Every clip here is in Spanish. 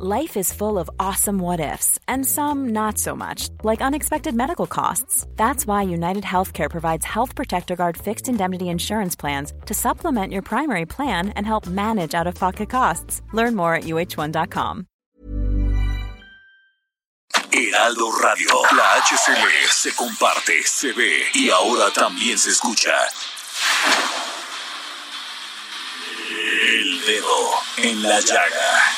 Life is full of awesome what ifs, and some not so much, like unexpected medical costs. That's why United Healthcare provides Health Protector Guard fixed indemnity insurance plans to supplement your primary plan and help manage out of pocket costs. Learn more at uh1.com. Heraldo Radio, la HCL se comparte, se ve y ahora también se escucha. El dedo en la llaga.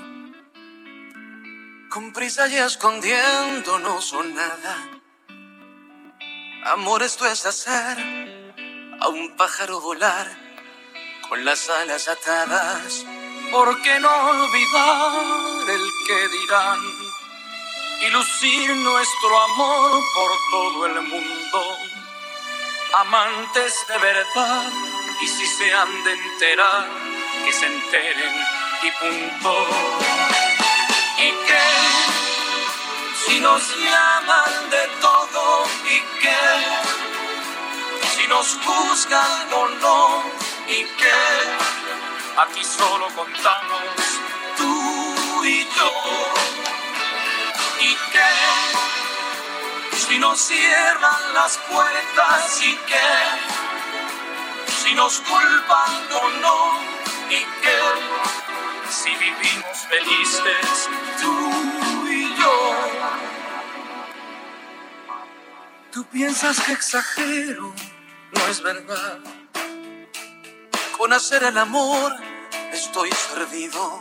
con prisa y escondiéndonos o nada. Amor, esto es hacer a un pájaro volar con las alas atadas. ¿Por qué no olvidar el que dirán y lucir nuestro amor por todo el mundo? Amantes de verdad, y si se han de enterar, que se enteren y punto. ¿Y qué? Si nos llaman de todo, ¿y qué? Si nos juzgan o no, ¿y qué? Aquí solo contamos tú y yo. ¿Y qué? Si nos cierran las puertas y qué? Si nos culpan o no y qué? Si vivimos felices tú y yo. Tú piensas que exagero, no es verdad. Con hacer el amor estoy servido.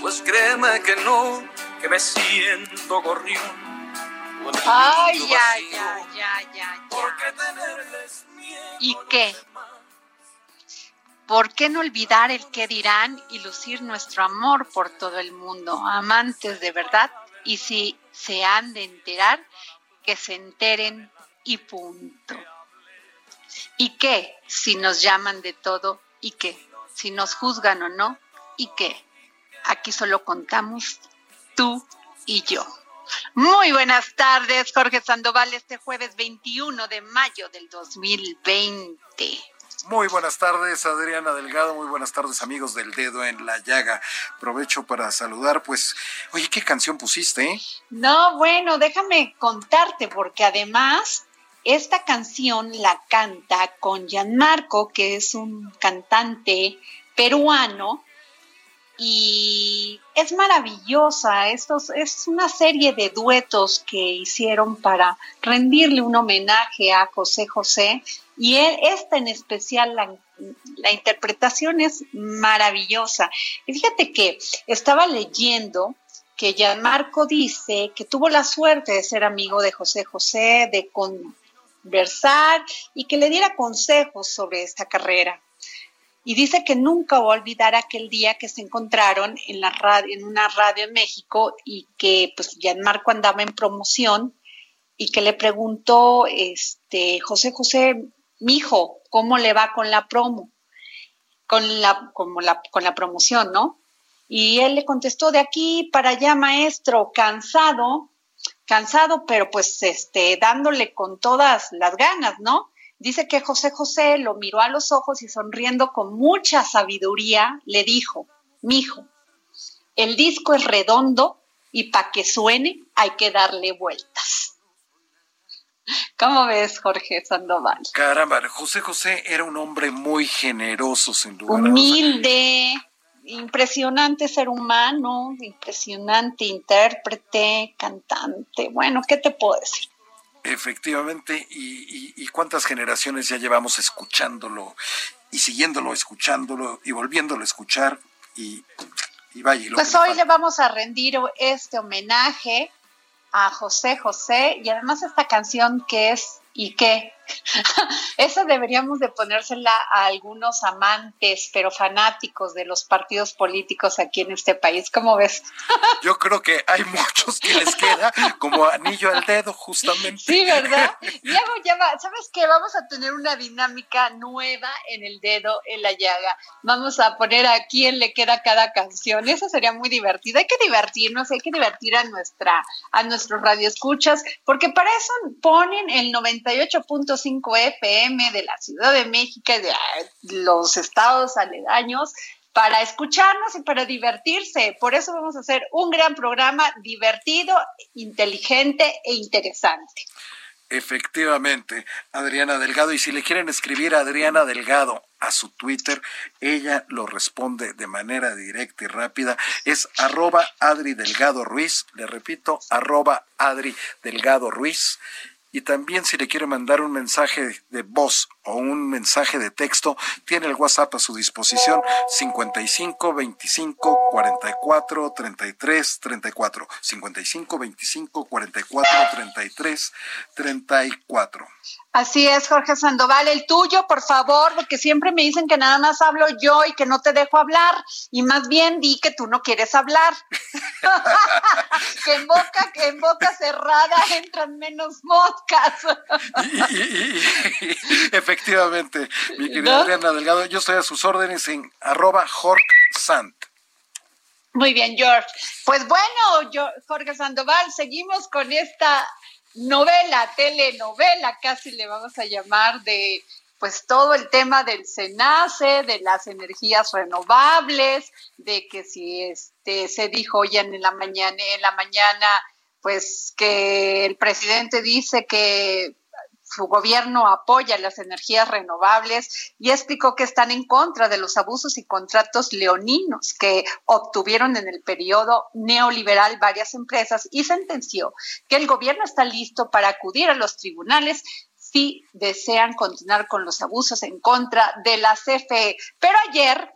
Pues créeme que no, que me siento gorrión. Ay, ya, ya, ya, ya, ¿Por qué ya. tenerles miedo ¿Y qué? ¿Por qué no olvidar el qué dirán y lucir nuestro amor por todo el mundo? Amantes de verdad, y si se han de enterar, que se enteren y punto. ¿Y qué? Si nos llaman de todo, ¿y qué? Si nos juzgan o no, ¿y qué? Aquí solo contamos tú y yo. Muy buenas tardes, Jorge Sandoval, este jueves 21 de mayo del 2020. Muy buenas tardes, Adriana Delgado. Muy buenas tardes, amigos del dedo en la llaga. Aprovecho para saludar, pues, oye, ¿qué canción pusiste? eh? No, bueno, déjame contarte, porque además esta canción la canta con Gianmarco, que es un cantante peruano, y es maravillosa. Esto es- una serie de duetos que hicieron para rendirle un homenaje a José José, y esta en especial, la, la interpretación es maravillosa. Y fíjate que estaba leyendo que Gianmarco dice que tuvo la suerte de ser amigo de José José, de conversar y que le diera consejos sobre esta carrera. Y dice que nunca va a olvidar aquel día que se encontraron en, la radio, en una radio en México y que pues Gianmarco andaba en promoción y que le preguntó, este, José José, mi hijo, ¿cómo le va con la promo? Con la, la, con la promoción, ¿no? Y él le contestó, de aquí para allá, maestro, cansado, cansado, pero pues este, dándole con todas las ganas, ¿no? Dice que José José lo miró a los ojos y sonriendo con mucha sabiduría le dijo, mijo, el disco es redondo y para que suene hay que darle vueltas. ¿Cómo ves, Jorge Sandoval? Caramba, José José era un hombre muy generoso, sin lugar a dudas. Humilde, impresionante ser humano, impresionante intérprete, cantante. Bueno, ¿qué te puedo decir? Efectivamente, y, y- y cuántas generaciones ya llevamos escuchándolo. y siguiéndolo, escuchándolo y volviéndolo a escuchar y, y vaya. Y pues hoy le vamos a rendir este homenaje a José José y además esta canción que es y qué Esa deberíamos de ponérsela a algunos amantes, pero fanáticos de los partidos políticos aquí en este país. ¿Cómo ves? Yo creo que hay muchos que les queda como anillo al dedo, justamente. Sí, ¿verdad? Luego ya va, ¿sabes qué? Vamos a tener una dinámica nueva en el dedo, en la llaga. Vamos a poner a quién le queda cada canción. Eso sería muy divertido. Hay que divertirnos, hay que divertir a nuestra, a nuestros radioescuchas, porque para eso ponen el 98.5 FM de la Ciudad de México y de los estados aledaños para escucharnos y para divertirse. Por eso vamos a hacer un gran programa divertido, inteligente e interesante. Efectivamente, Adriana Delgado. Y si le quieren escribir a Adriana Delgado a su Twitter, ella lo responde de manera directa y rápida. Es arroba Adri Delgado Ruiz. Le repito, arroba Adri Delgado Ruiz. Y también si le quiere mandar un mensaje de voz o un mensaje de texto, tiene el WhatsApp a su disposición 55 25 44 33 34. 55 25 44 33 34. Así es, Jorge Sandoval, el tuyo, por favor, porque siempre me dicen que nada más hablo yo y que no te dejo hablar, y más bien di que tú no quieres hablar. que en boca, que en boca cerrada entran menos moscas. efectivamente, mi querida Adriana Delgado, yo estoy a sus órdenes en arroba Sant. Muy bien, George. Pues bueno, yo, Jorge Sandoval, seguimos con esta novela, telenovela, casi le vamos a llamar, de pues todo el tema del SENACE, de las energías renovables, de que si este se dijo hoy en la mañana, en la mañana, pues que el presidente dice que su gobierno apoya las energías renovables y explicó que están en contra de los abusos y contratos leoninos que obtuvieron en el periodo neoliberal varias empresas y sentenció que el gobierno está listo para acudir a los tribunales si desean continuar con los abusos en contra de la CFE. Pero ayer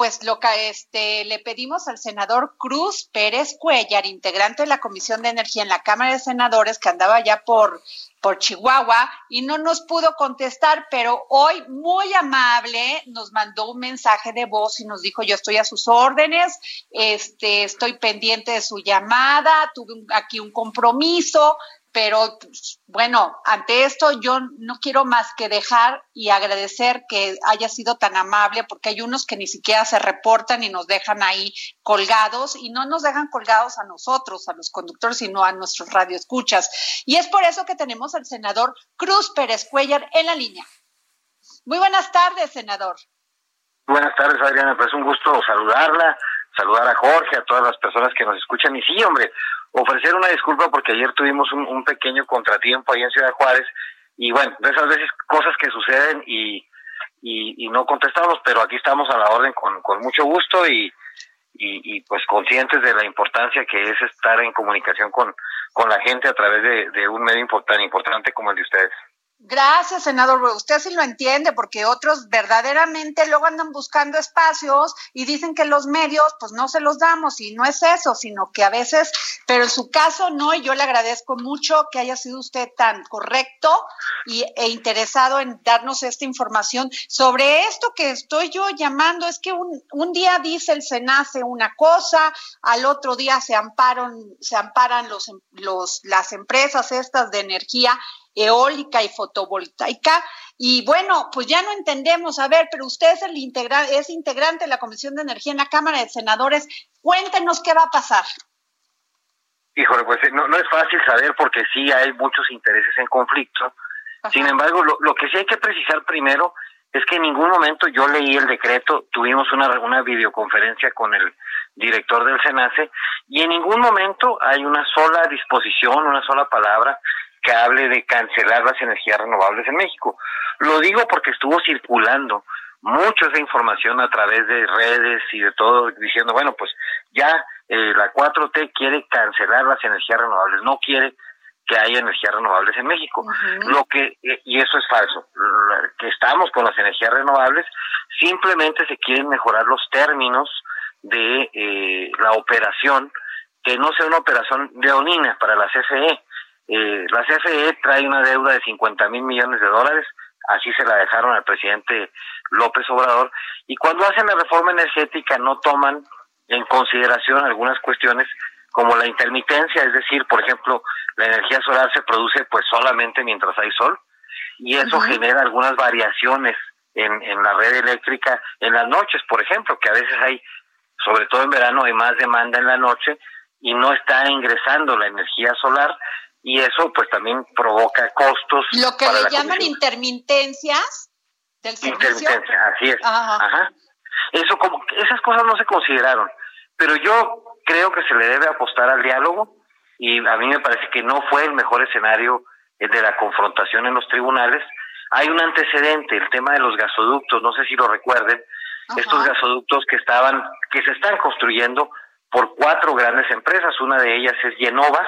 pues lo que este, le pedimos al senador Cruz Pérez Cuellar, integrante de la Comisión de Energía en la Cámara de Senadores, que andaba ya por, por Chihuahua y no nos pudo contestar, pero hoy muy amable nos mandó un mensaje de voz y nos dijo, yo estoy a sus órdenes, este, estoy pendiente de su llamada, tuve aquí un compromiso, pero bueno, ante esto yo no quiero más que dejar y agradecer que haya sido tan amable, porque hay unos que ni siquiera se reportan y nos dejan ahí colgados y no nos dejan colgados a nosotros, a los conductores, sino a nuestros radioescuchas. Y es por eso que tenemos al senador Cruz Pérez Cuellar en la línea. Muy buenas tardes, senador. Buenas tardes, Adriana. Pues un gusto saludarla, saludar a Jorge, a todas las personas que nos escuchan. Y sí, hombre, ofrecer una disculpa porque ayer tuvimos un, pequeño contratiempo ahí en Ciudad Juárez y bueno, de esas veces cosas que suceden y, y, no contestamos, pero aquí estamos a la orden con, con mucho gusto y, y, pues conscientes de la importancia que es estar en comunicación con, con la gente a través de, de un medio tan importante como el de ustedes. Gracias, senador. Usted sí lo entiende, porque otros verdaderamente luego andan buscando espacios y dicen que los medios, pues no se los damos, y no es eso, sino que a veces, pero en su caso no, y yo le agradezco mucho que haya sido usted tan correcto y, e interesado en darnos esta información sobre esto que estoy yo llamando. Es que un, un día dice el SENACE una cosa, al otro día se amparan, se amparan los, los, las empresas estas de energía eólica y fotovoltaica. Y bueno, pues ya no entendemos, a ver, pero usted es, el integra es integrante de la Comisión de Energía en la Cámara de Senadores. Cuéntenos qué va a pasar. Híjole, pues no, no es fácil saber porque sí hay muchos intereses en conflicto. Sin embargo, lo, lo, que sí hay que precisar primero es que en ningún momento yo leí el decreto, tuvimos una, una videoconferencia con el director del SENACE y en ningún momento hay una sola disposición, una sola palabra que hable de cancelar las energías renovables en México. Lo digo porque estuvo circulando mucha esa información a través de redes y de todo, diciendo, bueno, pues ya eh, la 4T quiere cancelar las energías renovables, no quiere que haya energías renovables en México. Lo que eh, y eso es falso. Que estamos con las energías renovables, simplemente se quieren mejorar los términos de eh, la operación, que no sea una operación leonina para la CFE. Eh, la CFE trae una deuda de 50 mil millones de dólares, así se la dejaron al presidente López Obrador, y cuando hacen la reforma energética no toman en consideración algunas cuestiones como la intermitencia, es decir, por ejemplo, la energía solar se produce pues solamente mientras hay sol y eso genera algunas variaciones en, en la red eléctrica en las noches, por ejemplo, que a veces hay, sobre todo en verano, hay más demanda en la noche y no está ingresando la energía solar y eso pues también provoca costos. Lo que le llaman intermitencias del servicio. Intermitencia, así es. Ajá. Eso como esas cosas no se consideraron, pero yo creo que se le debe apostar al diálogo y a mí me parece que no fue el mejor escenario el de la confrontación en los tribunales. Hay un antecedente, el tema de los gasoductos, no sé si lo recuerden, estos gasoductos que estaban, que se están construyendo por cuatro grandes empresas, una de ellas es Genova,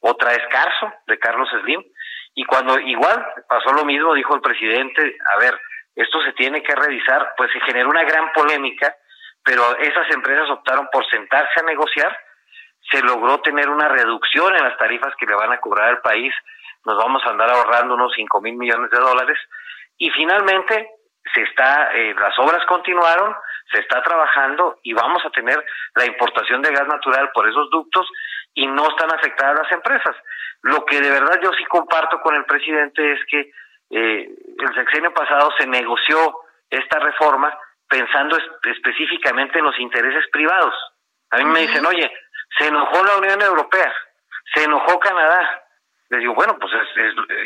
otra es Carso, de Carlos Slim, y cuando igual pasó lo mismo, dijo el presidente, a ver, esto se tiene que revisar, pues se generó una gran polémica, pero esas empresas optaron por sentarse a negociar, se logró tener una reducción en las tarifas que le van a cobrar al país, nos vamos a andar ahorrando unos 5 mil millones de dólares, y finalmente se está, eh, las obras continuaron, se está trabajando y vamos a tener la importación de gas natural por esos ductos y no están afectadas las empresas. Lo que de verdad yo sí comparto con el presidente es que eh, el sexenio pasado se negoció esta reforma pensando específicamente en los intereses privados. A mí me dicen, oye, se enojó la Unión Europea, se enojó Canadá. Les digo, bueno, pues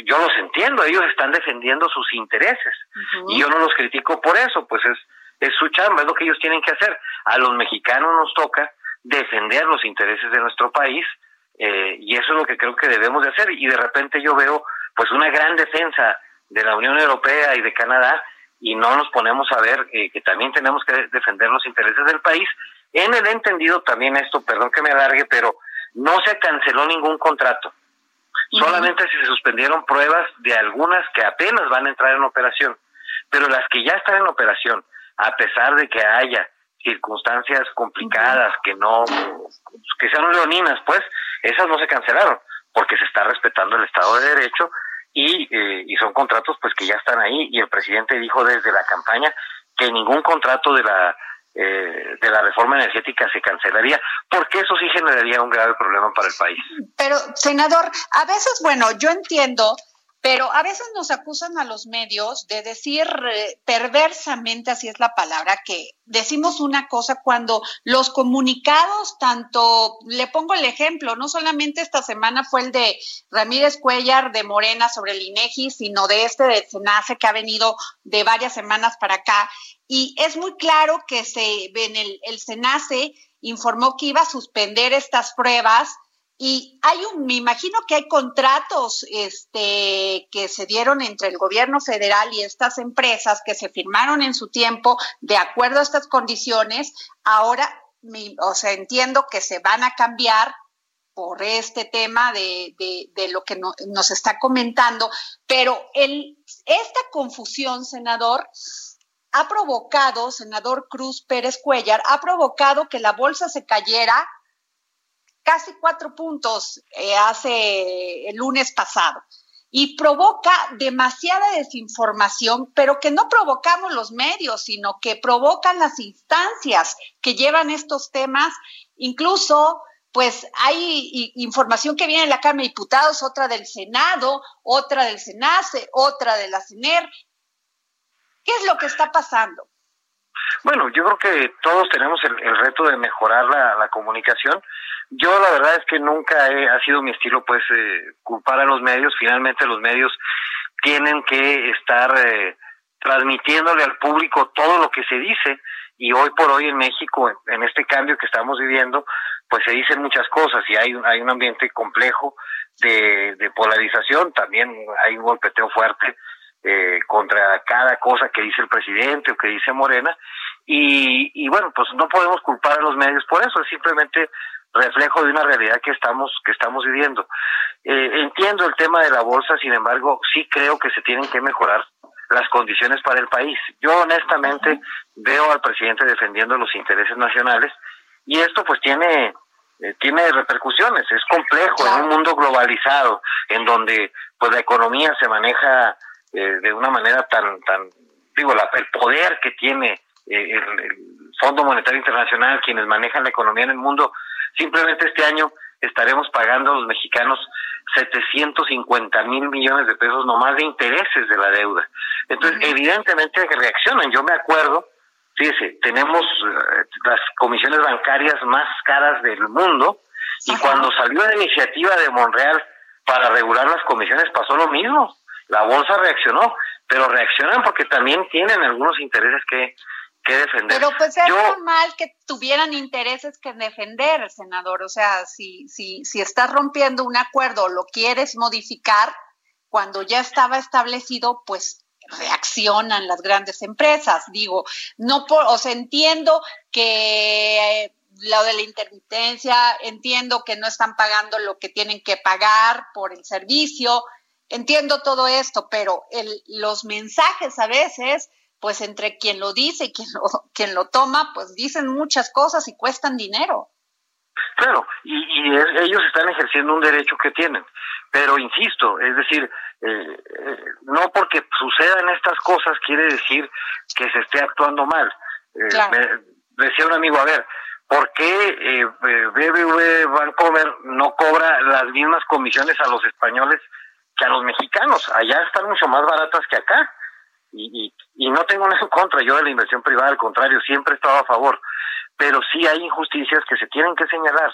yo los entiendo, ellos están defendiendo sus intereses y yo no los critico por eso, pues es, es su chamba, es lo que ellos tienen que hacer. A los mexicanos nos toca defender los intereses de nuestro país eh, y eso es lo que creo que debemos de hacer. Y de repente yo veo pues una gran defensa de la Unión Europea y de Canadá y no nos ponemos a ver eh, que también tenemos que defender los intereses del país. En el entendido también esto, perdón que me alargue, pero no se canceló ningún contrato. Solamente se suspendieron pruebas de algunas que apenas van a entrar en operación. Pero las que ya están en operación, a pesar de que haya circunstancias complicadas, que no, que sean leoninas, pues, esas no se cancelaron, porque se está respetando el Estado de Derecho y, eh, y son contratos pues que ya están ahí y el presidente dijo desde la campaña que ningún contrato de la eh, de la reforma energética se cancelaría, porque eso sí generaría un grave problema para el país. Pero, senador, a veces, bueno, yo entiendo pero a veces nos acusan a los medios de decir eh, perversamente, así es la palabra, que decimos una cosa cuando los comunicados, tanto, le pongo el ejemplo, no solamente esta semana fue el de Ramírez Cuellar de Morena sobre el INEGI, sino de este de Senace que ha venido de varias semanas para acá. Y es muy claro que se, en el, el Senace informó que iba a suspender estas pruebas y hay un, me imagino que hay contratos este, que se dieron entre el gobierno federal y estas empresas que se firmaron en su tiempo de acuerdo a estas condiciones. Ahora, o sea, entiendo que se van a cambiar por este tema de, de, lo que nos está comentando, pero el, esta confusión, senador, ha provocado, senador Cruz Pérez Cuellar, ha provocado que la bolsa se cayera casi cuatro puntos eh, hace el lunes pasado y provoca demasiada desinformación, pero que no provocamos los medios, sino que provocan las instancias que llevan estos temas. Incluso, pues hay información que viene de la Cámara de Diputados, otra del Senado, otra del SENACE, otra de la CENER. ¿Qué es lo que está pasando? Bueno, yo creo que todos tenemos el, reto de mejorar la, comunicación. Yo la verdad es que nunca he, ha sido mi estilo pues eh, culpar a los medios. Finalmente los medios tienen que estar eh, transmitiéndole al público todo lo que se dice y hoy por hoy en México, en, este cambio que estamos viviendo, pues se dicen muchas cosas y hay, hay un ambiente complejo de, de polarización, también hay un golpeteo fuerte eh, contra cada cosa que dice el presidente o que dice Morena. Y, y bueno, pues no podemos culpar a los medios por eso, es simplemente reflejo de una realidad que estamos que estamos viviendo. Eh, entiendo el tema de la bolsa, sin embargo, sí creo que se tienen que mejorar las condiciones para el país. Yo honestamente veo al presidente defendiendo los intereses nacionales y esto pues tiene eh, tiene repercusiones, es complejo en un mundo globalizado en donde pues la economía se maneja eh, de una manera tan tan digo la, el poder que tiene eh, el, Fondo Monetario Internacional quienes manejan la economía en el mundo simplemente este año estaremos pagando a los mexicanos 750 mil millones de pesos nomás de intereses de la deuda. Entonces, evidentemente reaccionan. Yo me acuerdo, fíjese, tenemos eh, las comisiones bancarias más caras del mundo y cuando salió la iniciativa de Monreal para regular las comisiones pasó lo mismo. La bolsa reaccionó, pero reaccionan porque también tienen algunos intereses que que defender. Pero pues es normal que tuvieran intereses que defender, senador. O sea, si, si, si estás rompiendo un acuerdo o lo quieres modificar, cuando ya estaba establecido, pues reaccionan las grandes empresas. Digo, no por, o sea, entiendo que eh, lo de la intermitencia, entiendo que no están pagando lo que tienen que pagar por el servicio, entiendo todo esto, pero el, los mensajes a veces pues entre quien lo dice y quien lo, quien lo toma, pues dicen muchas cosas y cuestan dinero. Claro, y, ellos están ejerciendo un derecho que tienen, pero insisto, es decir, eh, eh, no porque sucedan estas cosas quiere decir que se esté actuando mal. Eh, decía un amigo, a ver, ¿por qué BBV Bancomer no cobra las mismas comisiones a los españoles que a los mexicanos? Allá están mucho más baratas que acá y, y, no tengo nada en contra yo de la inversión privada, al contrario, siempre he estado a favor, pero sí hay injusticias que se tienen que señalar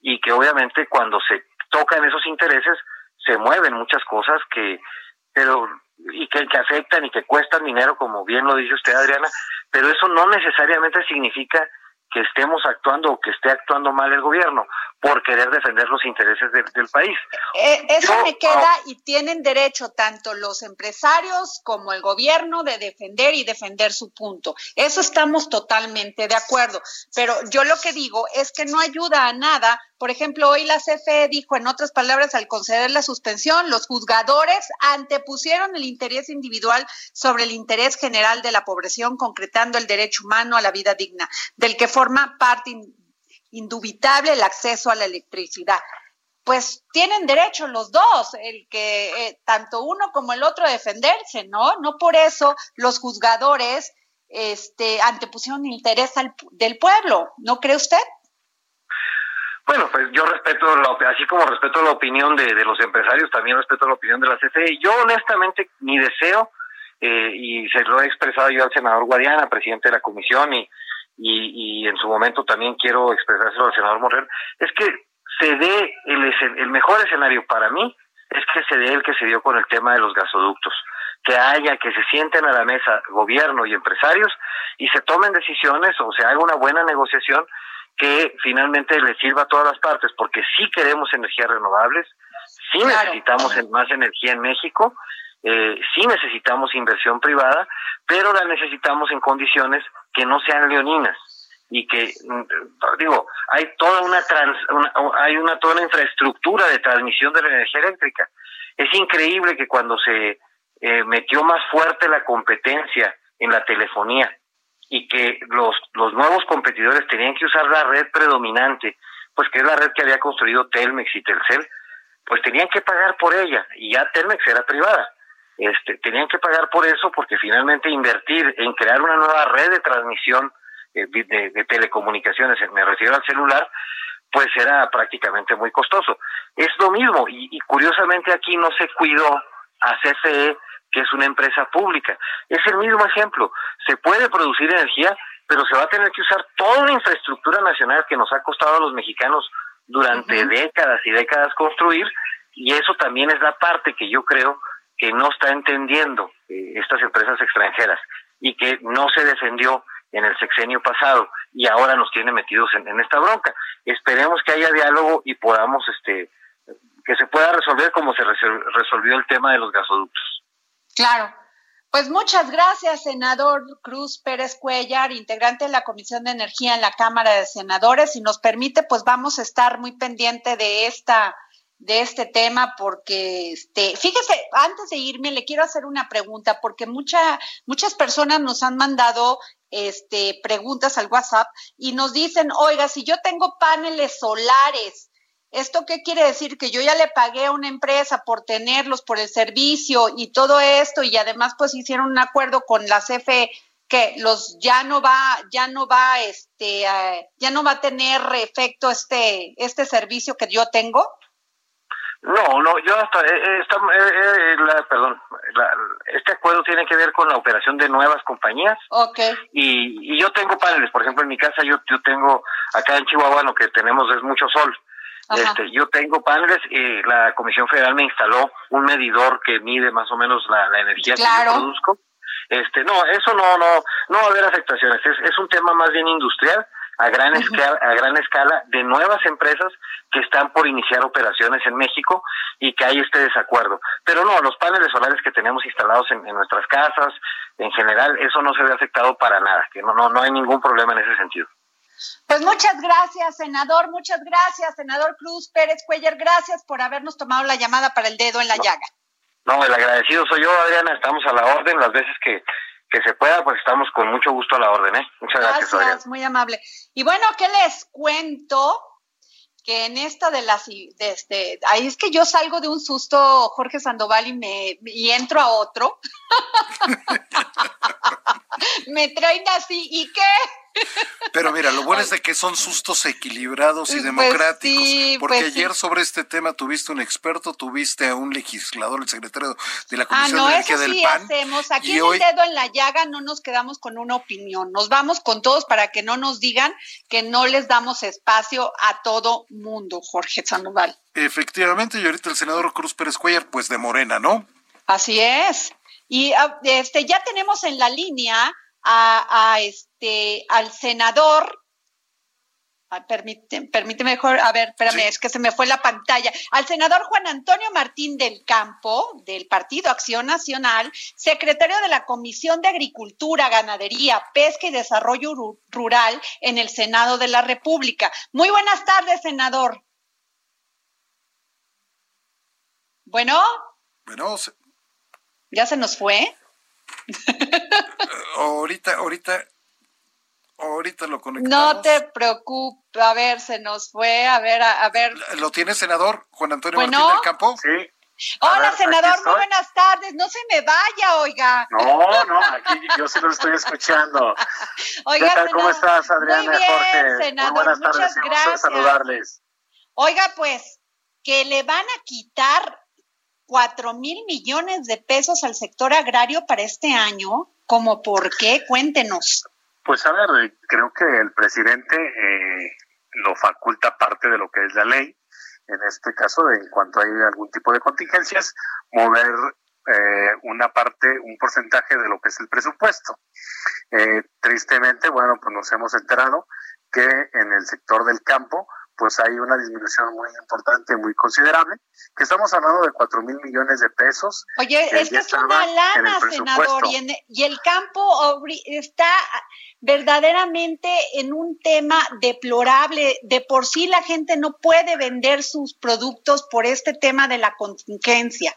y que obviamente cuando se tocan esos intereses se mueven muchas cosas que, pero y que, que afectan y que cuestan dinero, como bien lo dice usted, Adriana, pero eso no necesariamente significa que estemos actuando o que esté actuando mal el gobierno por querer defender los intereses del país. Eh, eso me queda y tienen derecho tanto los empresarios como el gobierno de defender y defender su punto. Eso estamos totalmente de acuerdo. Pero yo lo que digo es que no ayuda a nada. Por ejemplo, hoy la CFE dijo, en otras palabras, al conceder la suspensión, los juzgadores antepusieron el interés individual sobre el interés general de la población, concretando el derecho humano a la vida digna, del que forma parte indubitable el acceso a la electricidad. Pues tienen derecho los dos, el que eh, tanto uno como el otro defenderse, ¿no? No por eso los juzgadores este, antepusieron interés del pueblo, ¿no cree usted? Bueno, pues yo respeto, así como respeto la opinión de, los empresarios, también respeto la opinión de la CFE. Yo honestamente mi deseo, eh, y se lo he expresado yo al senador Guadiana, presidente de la comisión, y, y, en su momento también quiero expresárselo al senador Morrell, es que se dé el, el mejor escenario para mí es que se dé el que se dio con el tema de los gasoductos, que haya, que se sienten a la mesa gobierno y empresarios y se tomen decisiones o se haga una buena negociación que finalmente le sirva a todas las partes, porque sí queremos energías renovables, sí necesitamos más energía en México, eh, sí necesitamos inversión privada, pero la necesitamos en condiciones que no sean leoninas y que mm, digo hay toda una, trans, hay una toda una infraestructura de transmisión de la energía eléctrica. Es increíble que cuando se eh, metió más fuerte la competencia en la telefonía y que los los nuevos competidores tenían que usar la red predominante pues que es la red que había construido Telmex y Telcel pues tenían que pagar por ella y ya Telmex era privada este, tenían que pagar por eso porque finalmente invertir en crear una nueva red de transmisión eh, de, telecomunicaciones, me refiero al celular, pues era prácticamente muy costoso. Es lo mismo y, curiosamente aquí no se cuidó a CFE, que es una empresa pública. Es el mismo ejemplo. Se puede producir energía, pero se va a tener que usar toda una infraestructura nacional que nos ha costado a los mexicanos durante décadas y décadas construir, y eso también es la parte que yo creo que no está entendiendo eh, estas empresas extranjeras y que no se defendió en el sexenio pasado y ahora nos tiene metidos en, esta bronca. Esperemos que haya diálogo y podamos, este, que se pueda resolver como se resolvió el tema de los gasoductos. Claro. Pues muchas gracias, senador Cruz Pérez Cuellar, integrante de la Comisión de Energía en la Cámara de Senadores. Si nos permite, pues vamos a estar muy pendiente de esta de este tema porque este fíjese antes de irme le quiero hacer una pregunta porque mucha, muchas personas nos han mandado este preguntas al WhatsApp y nos dicen oiga si yo tengo paneles solares ¿Esto qué quiere decir? Que yo ya le pagué a una empresa por tenerlos, por el servicio y todo esto, y además pues hicieron un acuerdo con la CFE que los ya no va, ya no va, este, eh, ya no va a tener efecto este, este servicio que yo tengo. No, no, yo hasta, eh, eh, eh perdón, este acuerdo tiene que ver con la operación de nuevas compañías. Okay. Y, y yo tengo paneles, por ejemplo, en mi casa yo, yo tengo, acá en Chihuahua lo que tenemos es mucho sol. Este, yo tengo paneles y la Comisión Federal me instaló un medidor que mide más o menos la, energía que yo produzco. Este, no, eso no, no, no va a haber afectaciones. Es, es un tema más bien industrial a gran escala, a gran escala de nuevas empresas que están por iniciar operaciones en México y que hay este desacuerdo. Pero no, los paneles solares que tenemos instalados en, en nuestras casas, en general, eso no se ve afectado para nada, que no, no, no hay ningún problema en ese sentido. Pues muchas gracias, senador, muchas gracias, senador Cruz Pérez Cuellar, gracias por habernos tomado la llamada para el dedo en la llaga. No, el agradecido soy yo, Adriana, estamos a la orden las veces que, que se pueda, pues estamos con mucho gusto a la orden, ¿eh? Muchas gracias. Gracias, muy amable. Y bueno, ¿qué les cuento? que en esta de las de este ahí es que yo salgo de un susto Jorge Sandoval y me y entro a otro me traen así y qué pero mira, lo bueno es de que son sustos equilibrados y pues democráticos, porque pues ayer sobre este tema tuviste un experto, tuviste a un legislador, el secretario de la Comisión ah, no, de Energía eso sí hacemos. Aquí en el dedo en la llaga no nos quedamos con una opinión, nos vamos con todos para que no nos digan que no les damos espacio a todo mundo, Jorge Sandoval. Efectivamente, y ahorita el senador Cruz Pérez Cuellar, pues de Morena, ¿no? Así es. Y ah, este ya tenemos en la línea a, este, al senador permíteme, permíteme mejor, a ver, espérame, es que se me fue la pantalla. Al senador Juan Antonio Martín del Campo, del Partido Acción Nacional, secretario de la Comisión de Agricultura, Ganadería, Pesca y Desarrollo Rural en el Senado de la República. Muy buenas tardes, senador. Bueno. Bueno. ¿Ya se nos fue? Ahorita, ahorita, ahorita lo conectamos. No te preocupes, a ver, se nos fue, a ver, a, ver. ¿Lo tiene senador Juan Antonio Martín del Campo? Sí. Hola, senador, muy buenas tardes. No se me vaya, oiga. No, no, aquí yo sí lo estoy escuchando. oiga, ¿Qué tal? ¿Cómo estás, Adriana? Muy bien, senador, muy buenas tardes. Muchas gracias. saludarles. Oiga, pues, que le van a quitar cuatro mil millones de pesos al sector agrario para este año. ¿Cómo por qué? Cuéntenos. Pues a ver, creo que el presidente eh, lo faculta parte de lo que es la ley. En este caso, en cuanto hay algún tipo de contingencias, mover eh, una parte, un porcentaje de lo que es el presupuesto. Eh, tristemente, bueno, pues nos hemos enterado que en el sector del campo, pues hay una disminución muy importante, muy considerable, que estamos hablando de cuatro mil millones de pesos. Oye, es que es una lana, senador, y, y, el campo está verdaderamente en un tema deplorable. De por sí la gente no puede vender sus productos por este tema de la contingencia.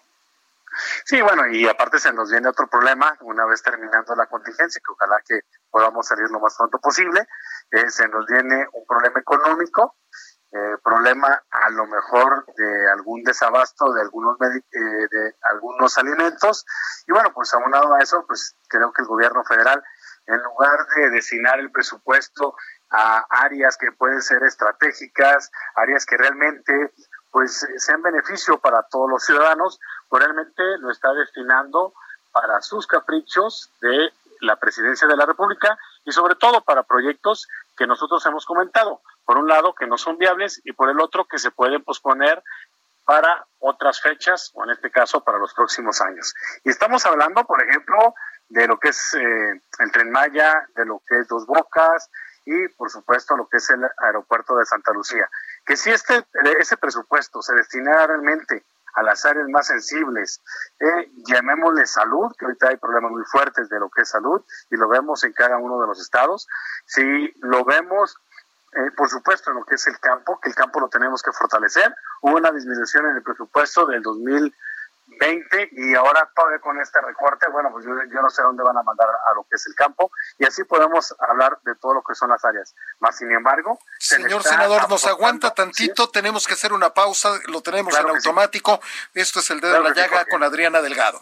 Sí, bueno, y aparte se nos viene otro problema una vez terminando la contingencia, que ojalá que podamos salir lo más pronto posible. Eh, se nos viene un problema económico eh, problema a lo mejor de algún desabasto de algunos eh, de algunos alimentos. Y bueno pues aunado a eso pues creo que el gobierno federal en lugar de destinar el presupuesto a áreas que pueden ser estratégicas áreas que realmente pues sean beneficio para todos los ciudadanos pues realmente lo está destinando para sus caprichos de la presidencia de la república y sobre todo para proyectos que nosotros hemos comentado por un lado, que no son viables y por el otro, que se pueden posponer para otras fechas o en este caso para los próximos años. Y estamos hablando, por ejemplo, de lo que es eh, el tren Maya, de lo que es Dos Bocas y por supuesto lo que es el aeropuerto de Santa Lucía. Que si este ese presupuesto se destinara realmente a las áreas más sensibles. Eh, llamémosle salud, que ahorita hay problemas muy fuertes de lo que es salud y lo vemos en cada uno de los estados. Si lo vemos eh, por supuesto, en lo que es el campo, que el campo lo tenemos que fortalecer. Hubo una disminución en el presupuesto del 2000 20 y ahora todavía con este recorte, bueno, pues yo, no sé dónde van a mandar a lo que es el campo y así podemos hablar de todo lo que son las áreas. Más sin embargo, señor senador, nos aguanta tantito, tenemos que hacer una pausa, lo tenemos en automático. Esto es el dedo de la llaga con Adriana Delgado.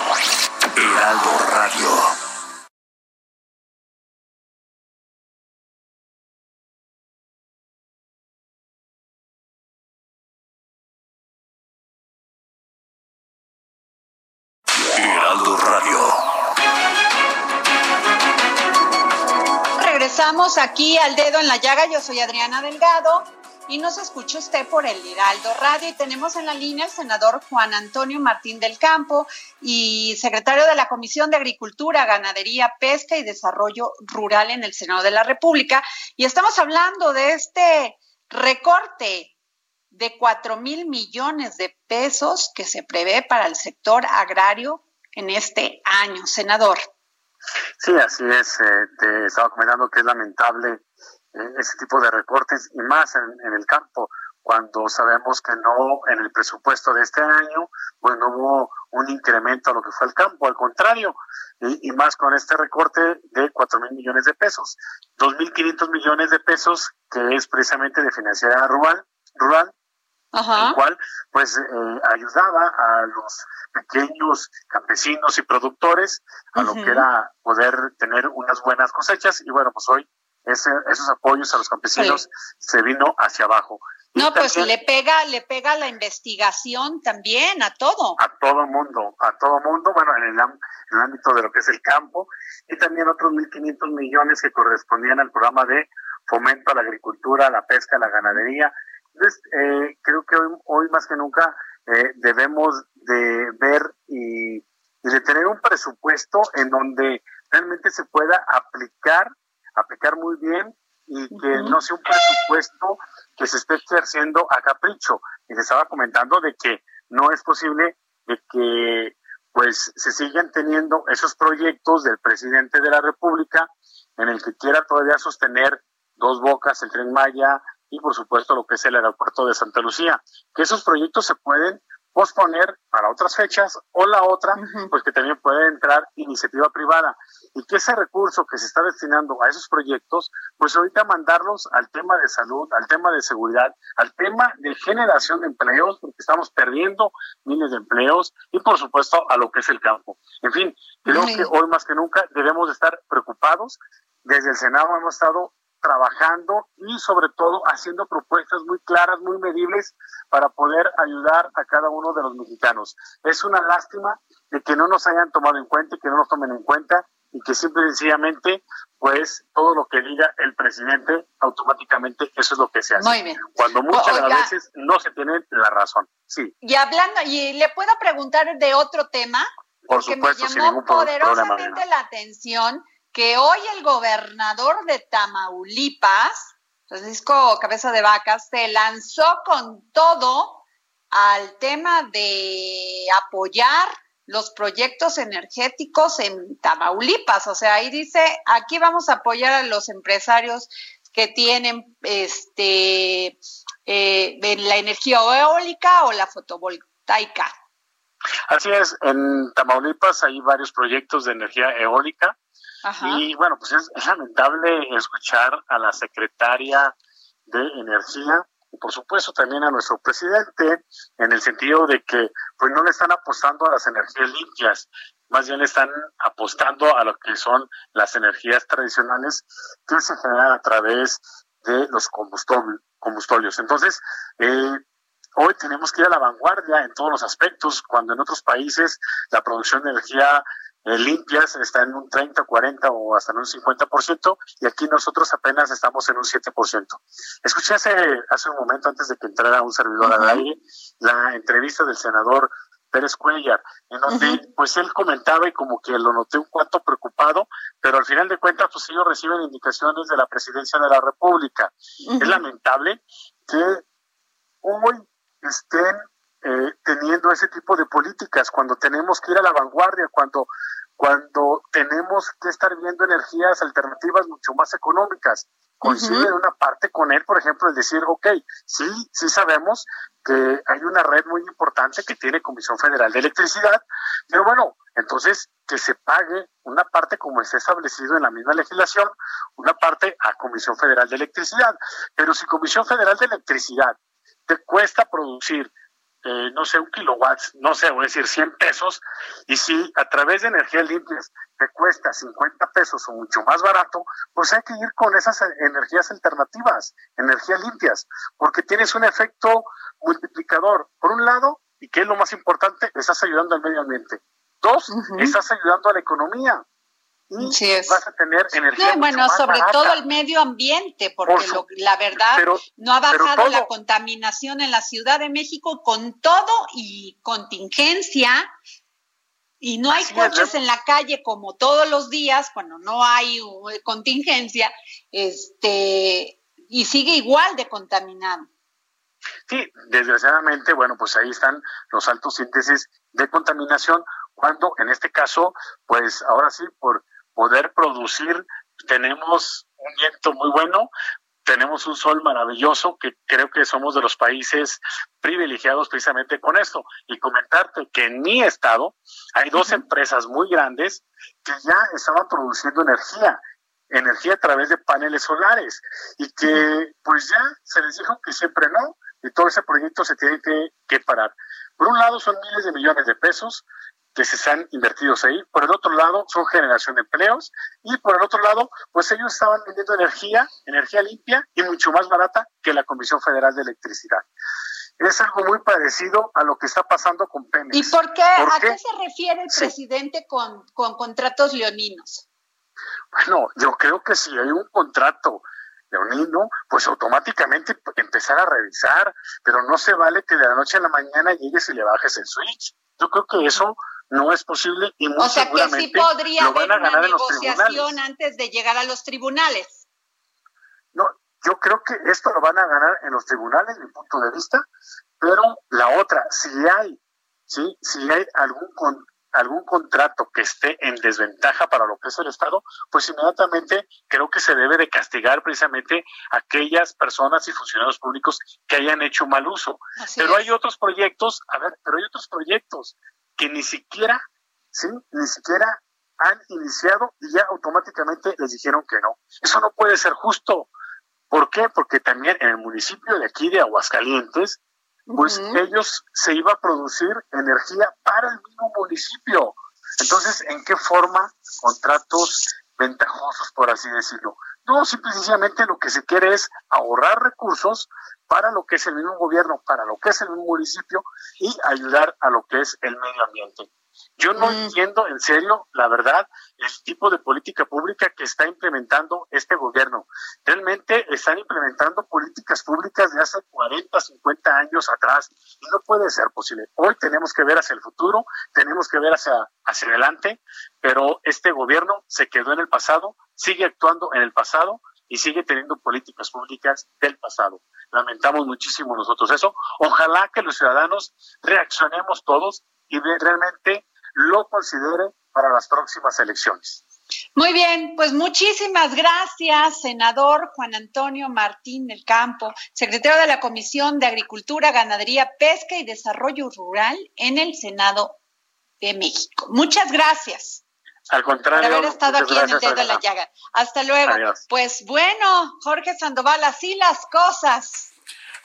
Regresamos aquí al dedo en la llaga. Yo soy Adriana Delgado y nos escucha usted por el Heraldo Radio. Y tenemos en la línea al senador Juan Antonio Martín del Campo y secretario de la Comisión de Agricultura, Ganadería, Pesca y Desarrollo Rural en el Senado de la República. Y estamos hablando de este recorte de cuatro mil millones de pesos que se prevé para el sector agrario en este año, senador. Sí, así es. Te estaba comentando que es lamentable eh, ese tipo de recortes y más en, el campo, cuando sabemos que no en el presupuesto de este año, pues no hubo un incremento a lo que fue el campo, al contrario, y, más con este recorte de cuatro mil millones de pesos, dos mil quinientos millones de pesos, que es precisamente de financiera rural, rural el cual pues eh, ayudaba a los pequeños campesinos y productores a lo que era poder tener unas buenas cosechas. Y bueno pues hoy ese, esos apoyos a los campesinos se vino hacia abajo. no, pues le pega, le pega la investigación también a todo. A todo mundo, a todo mundo, bueno, en el, en el ámbito de lo que es el campo, y también otros 1.500 millones que correspondían al programa de fomento a la agricultura, a la pesca, a la ganadería, entonces, eh, creo que hoy, más que nunca eh, debemos de ver y, de tener un presupuesto en donde realmente se pueda aplicar, aplicar muy bien y que no sea un presupuesto que se esté ejerciendo a capricho. Y se estaba comentando de que no es posible de que pues se sigan teniendo esos proyectos del presidente de la República en el que quiera todavía sostener dos bocas, el tren Maya, y por supuesto lo que es el aeropuerto de Santa Lucía, que esos proyectos se pueden posponer para otras fechas o la otra, pues que también puede entrar iniciativa privada y que ese recurso que se está destinando a esos proyectos, pues ahorita mandarlos al tema de salud, al tema de seguridad, al tema de generación de empleos, porque estamos perdiendo miles de empleos y por supuesto a lo que es el campo. En fin, creo que hoy más que nunca debemos de estar preocupados. Desde el Senado hemos estado trabajando y sobre todo haciendo propuestas muy claras, muy medibles para poder ayudar a cada uno de los mexicanos. Es una lástima de que no nos hayan tomado en cuenta y que no nos tomen en cuenta y que simple y sencillamente pues todo lo que diga el presidente automáticamente eso es lo que se hace. Muy bien. Cuando muchas veces no se tiene la razón. Sí. Y hablando y le puedo preguntar de otro tema por supuesto, me llamó poderosamente la atención que hoy el gobernador de Tamaulipas, Francisco Cabeza de Vacas, se lanzó con todo al tema de apoyar los proyectos energéticos en Tamaulipas. O sea, ahí dice, aquí vamos a apoyar a los empresarios que tienen este eh, la energía eólica o la fotovoltaica. Así es, en Tamaulipas hay varios proyectos de energía eólica y bueno, pues es, lamentable escuchar a la secretaria de Energía y por supuesto también a nuestro presidente en el sentido de que pues no le están apostando a las energías limpias, más bien le están apostando a lo que son las energías tradicionales que se generan a través de los combustibles. Entonces, eh, hoy tenemos que ir a la vanguardia en todos los aspectos, cuando en otros países la producción de energía eh, limpias está en un 30, 40 o hasta en un 50%, y aquí nosotros apenas estamos en un 7%. Escuché hace, hace un momento, antes de que entrara un servidor al aire, la entrevista del senador Pérez Cuellar, en donde pues él comentaba y como que lo noté un cuanto preocupado, pero al final de cuentas pues ellos reciben indicaciones de la presidencia de la República. Es lamentable que hoy estén eh, teniendo ese tipo de políticas, cuando tenemos que ir a la vanguardia, cuando cuando tenemos que estar viendo energías alternativas mucho más económicas. Coincide en una parte con él, por ejemplo, el decir, ok, sí, sí sabemos que hay una red muy importante que tiene Comisión Federal de Electricidad, pero bueno, entonces que se pague una parte como está establecido en la misma legislación, una parte a Comisión Federal de Electricidad. Pero si Comisión Federal de Electricidad te cuesta producir eh, no sé, un kilowatt, no sé, voy a decir 100 pesos, y si a través de energías limpias te cuesta 50 pesos o mucho más barato, pues hay que ir con esas energías alternativas, energías limpias, porque tienes un efecto multiplicador. Por un lado, y que es lo más importante, estás ayudando al medio ambiente. Dos, estás ayudando a la economía y vas a tener energía. bueno, sobre todo el medio ambiente, porque la verdad no ha bajado la contaminación en la Ciudad de México con todo y contingencia. Y no hay coches en la calle como todos los días, cuando no hay uh, contingencia, este, y sigue igual de contaminado. Sí, desgraciadamente, bueno, pues ahí están los altos índices de contaminación, cuando en este caso, pues ahora sí, por poder producir. Tenemos un viento muy bueno, tenemos un sol maravilloso que creo que somos de los países privilegiados precisamente con esto. Y comentarte que en mi estado hay dos empresas muy grandes que ya estaban produciendo energía, energía a través de paneles solares y que pues ya se les dijo que siempre no y todo ese proyecto se tiene que, que parar. Por un lado son miles de millones de pesos, que se están invertidos ahí. Por el otro lado, son generación de empleos. Y por el otro lado, pues ellos estaban vendiendo energía, energía limpia y mucho más barata que la Comisión Federal de Electricidad. Es algo muy parecido a lo que está pasando con Pemex. ¿Y por qué? ¿A qué? se refiere el presidente con, con contratos leoninos? Bueno, yo creo que si hay un contrato leonino, pues automáticamente empezar a revisar, pero no se vale que de la noche a la mañana llegues y le bajes el switch. Yo creo que eso no es posible y muy o sea que sí podría haber una negociación antes de llegar a los tribunales. No, yo creo que esto lo van a ganar en los tribunales, mi punto de vista, pero la otra, si hay, sí, si hay algún con, algún contrato que esté en desventaja para lo que es el Estado, pues inmediatamente creo que se debe de castigar precisamente a aquellas personas y funcionarios públicos que hayan hecho mal uso. pero hay otros proyectos, a ver, pero hay otros proyectos que ni siquiera, sí, ni siquiera han iniciado y ya automáticamente les dijeron que no. Eso no puede ser justo. ¿Por qué? Porque también en el municipio de aquí de Aguascalientes, pues ellos se iba a producir energía para el mismo municipio. Entonces, ¿en qué forma contratos ventajosos, por así decirlo? No, simplemente lo que se quiere es ahorrar recursos para lo que es el mismo gobierno, para lo que es el mismo municipio y ayudar a lo que es el medio ambiente. Yo no mm. entiendo en serio, la verdad, el tipo de política pública que está implementando este gobierno. Realmente están implementando políticas públicas de hace 40, 50 años atrás y no puede ser posible. Hoy tenemos que ver hacia el futuro, tenemos que ver hacia, hacia adelante, pero este gobierno se quedó en el pasado, sigue actuando en el pasado y sigue teniendo políticas públicas del pasado. Lamentamos muchísimo nosotros eso. Ojalá que los ciudadanos reaccionemos todos y realmente lo considere para las próximas elecciones. Muy bien, pues muchísimas gracias, senador Juan Antonio Martín del Campo, secretario de la Comisión de Agricultura, Ganadería, Pesca y Desarrollo Rural en el Senado de México. Muchas gracias. Al contrario. Por haber estado aquí en el dedo de la llaga. Hasta luego. Pues bueno, Jorge Sandoval, así las cosas.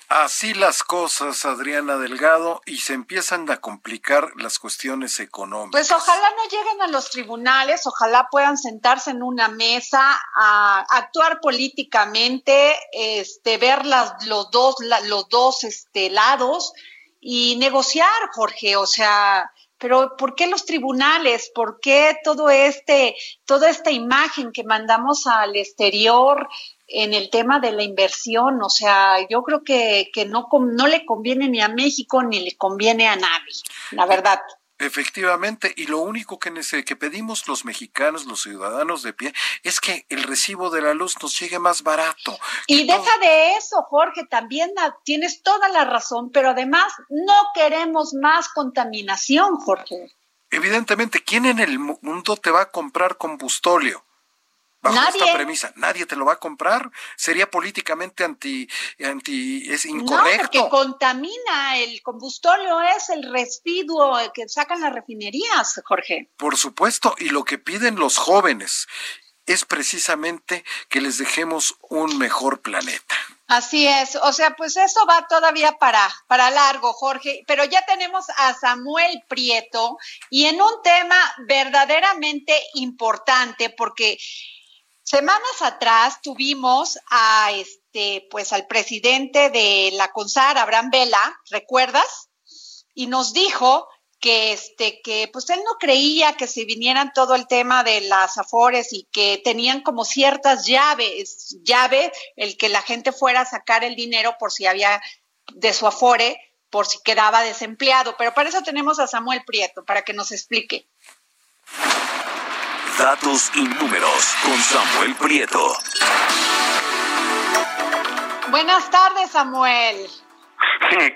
Así las cosas, Adriana Delgado, y se empiezan a complicar las cuestiones económicas. Pues ojalá no lleguen a los tribunales, ojalá puedan sentarse en una mesa a actuar políticamente, este, ver las, los dos, los dos este, lados y negociar, Jorge. O sea, pero ¿por qué los tribunales? ¿Por qué todo este, toda esta imagen que mandamos al exterior? en el tema de la inversión. O sea, yo creo que, que no, no le conviene ni a México ni le conviene a nadie, la verdad. Efectivamente, y lo único que, que pedimos los mexicanos, los ciudadanos de pie, es que el recibo de la luz nos llegue más barato. Y deja de eso, Jorge, también tienes toda la razón, pero además no queremos más contaminación, Jorge. Evidentemente, ¿quién en el mundo te va a comprar combustóleo? Bajo esta premisa, nadie te lo va a comprar, sería políticamente anti, anti es incorrecto. No, porque contamina, el combustóleo es el residuo que sacan las refinerías, Jorge. Por supuesto, y lo que piden los jóvenes es precisamente que les dejemos un mejor planeta. Así es, o sea, pues eso va todavía para, para largo, Jorge, pero ya tenemos a Samuel Prieto y en un tema verdaderamente importante, porque Semanas atrás tuvimos a este, pues al presidente de la CONSAR, Abraham Vela, ¿recuerdas? Y nos dijo que este, que pues él no creía que se vinieran todo el tema de las afores y que tenían como ciertas llaves, llave, el que la gente fuera a sacar el dinero por si había de su afore, por si quedaba desempleado. Pero para eso tenemos a Samuel Prieto, para que nos explique. Datos y números con Samuel Prieto. Buenas tardes, Samuel.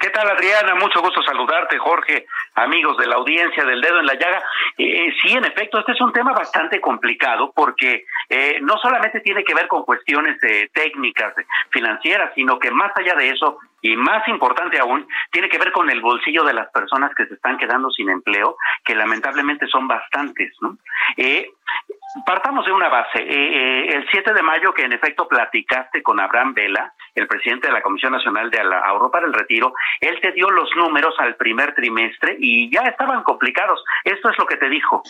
¿Qué tal, Adriana? Mucho gusto saludarte, Jorge, amigos de la audiencia del dedo en la llaga. Eh, eh, sí, en efecto, este es un tema bastante complicado porque eh, no solamente tiene que ver con cuestiones técnicas, financieras, sino que más allá de eso, y más importante aún, tiene que ver con el bolsillo de las personas que se están quedando sin empleo, que lamentablemente son bastantes, ¿no? Partamos de una base. el 7 de mayo, que en efecto platicaste con Abraham Vela, el presidente de la Comisión Nacional de Ahorro para el Retiro, él te dio los números al primer trimestre y ya estaban complicados. Esto es lo que te dijo.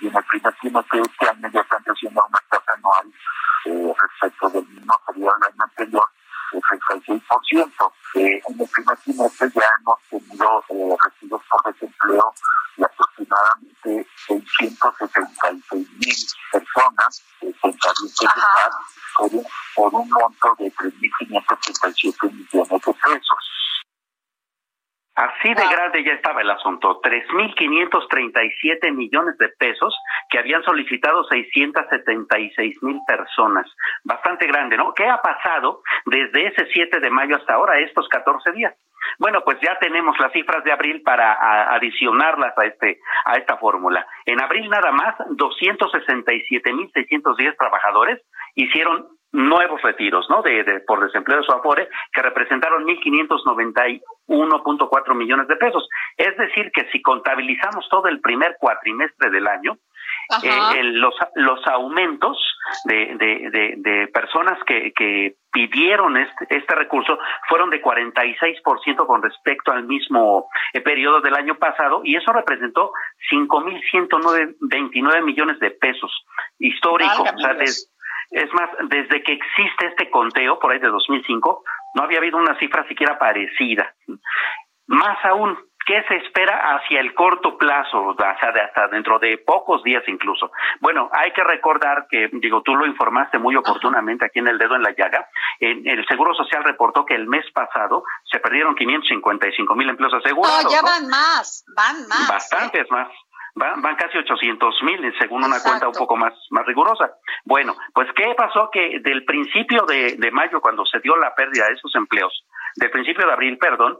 Y en el primer trimestre de este año ya están creciendo una tasa anual eh, respecto del mismo periodo del año anterior, el 36%. Eh, en el primer trimestre ya hemos tenido eh, residuos por desempleo de aproximadamente 676 mil personas eh, con por un, por un monto de 3.537 millones de pesos. Así de grande ya estaba el asunto, 3.537 millones de pesos que habían solicitado 676 mil personas. Bastante grande, ¿no? ¿Qué ha pasado desde ese 7 de mayo hasta ahora, estos 14 días? Bueno, pues ya tenemos las cifras de abril para adicionarlas a este a esta fórmula. En abril nada más 267.610 trabajadores hicieron nuevos retiros, ¿no? De, por desempleo de su afore que representaron 1.591.4 millones de pesos. Es decir, que si contabilizamos todo el primer cuatrimestre del año, eh, los, los aumentos de, de, de, personas que, que pidieron este, este recurso fueron de 46% con respecto al mismo eh, periodo del año pasado y eso representó 5.129 millones de pesos histórico. o sea, es más, desde que existe este conteo, por ahí de 2005, no había habido una cifra siquiera parecida. Más aún, ¿qué se espera hacia el corto plazo, o sea, de hasta dentro de pocos días incluso? Bueno, hay que recordar que, digo, tú lo informaste muy oportunamente aquí en el dedo en la llaga, el Seguro Social reportó que el mes pasado se perdieron 555 mil empleos asegurados. No, ya van más, van más. Bastantes más. Van, van casi 800 mil, según una cuenta un poco más, más rigurosa. Bueno, pues ¿qué pasó? Que del principio de, de mayo, cuando se dio la pérdida de esos empleos, del principio de abril, perdón,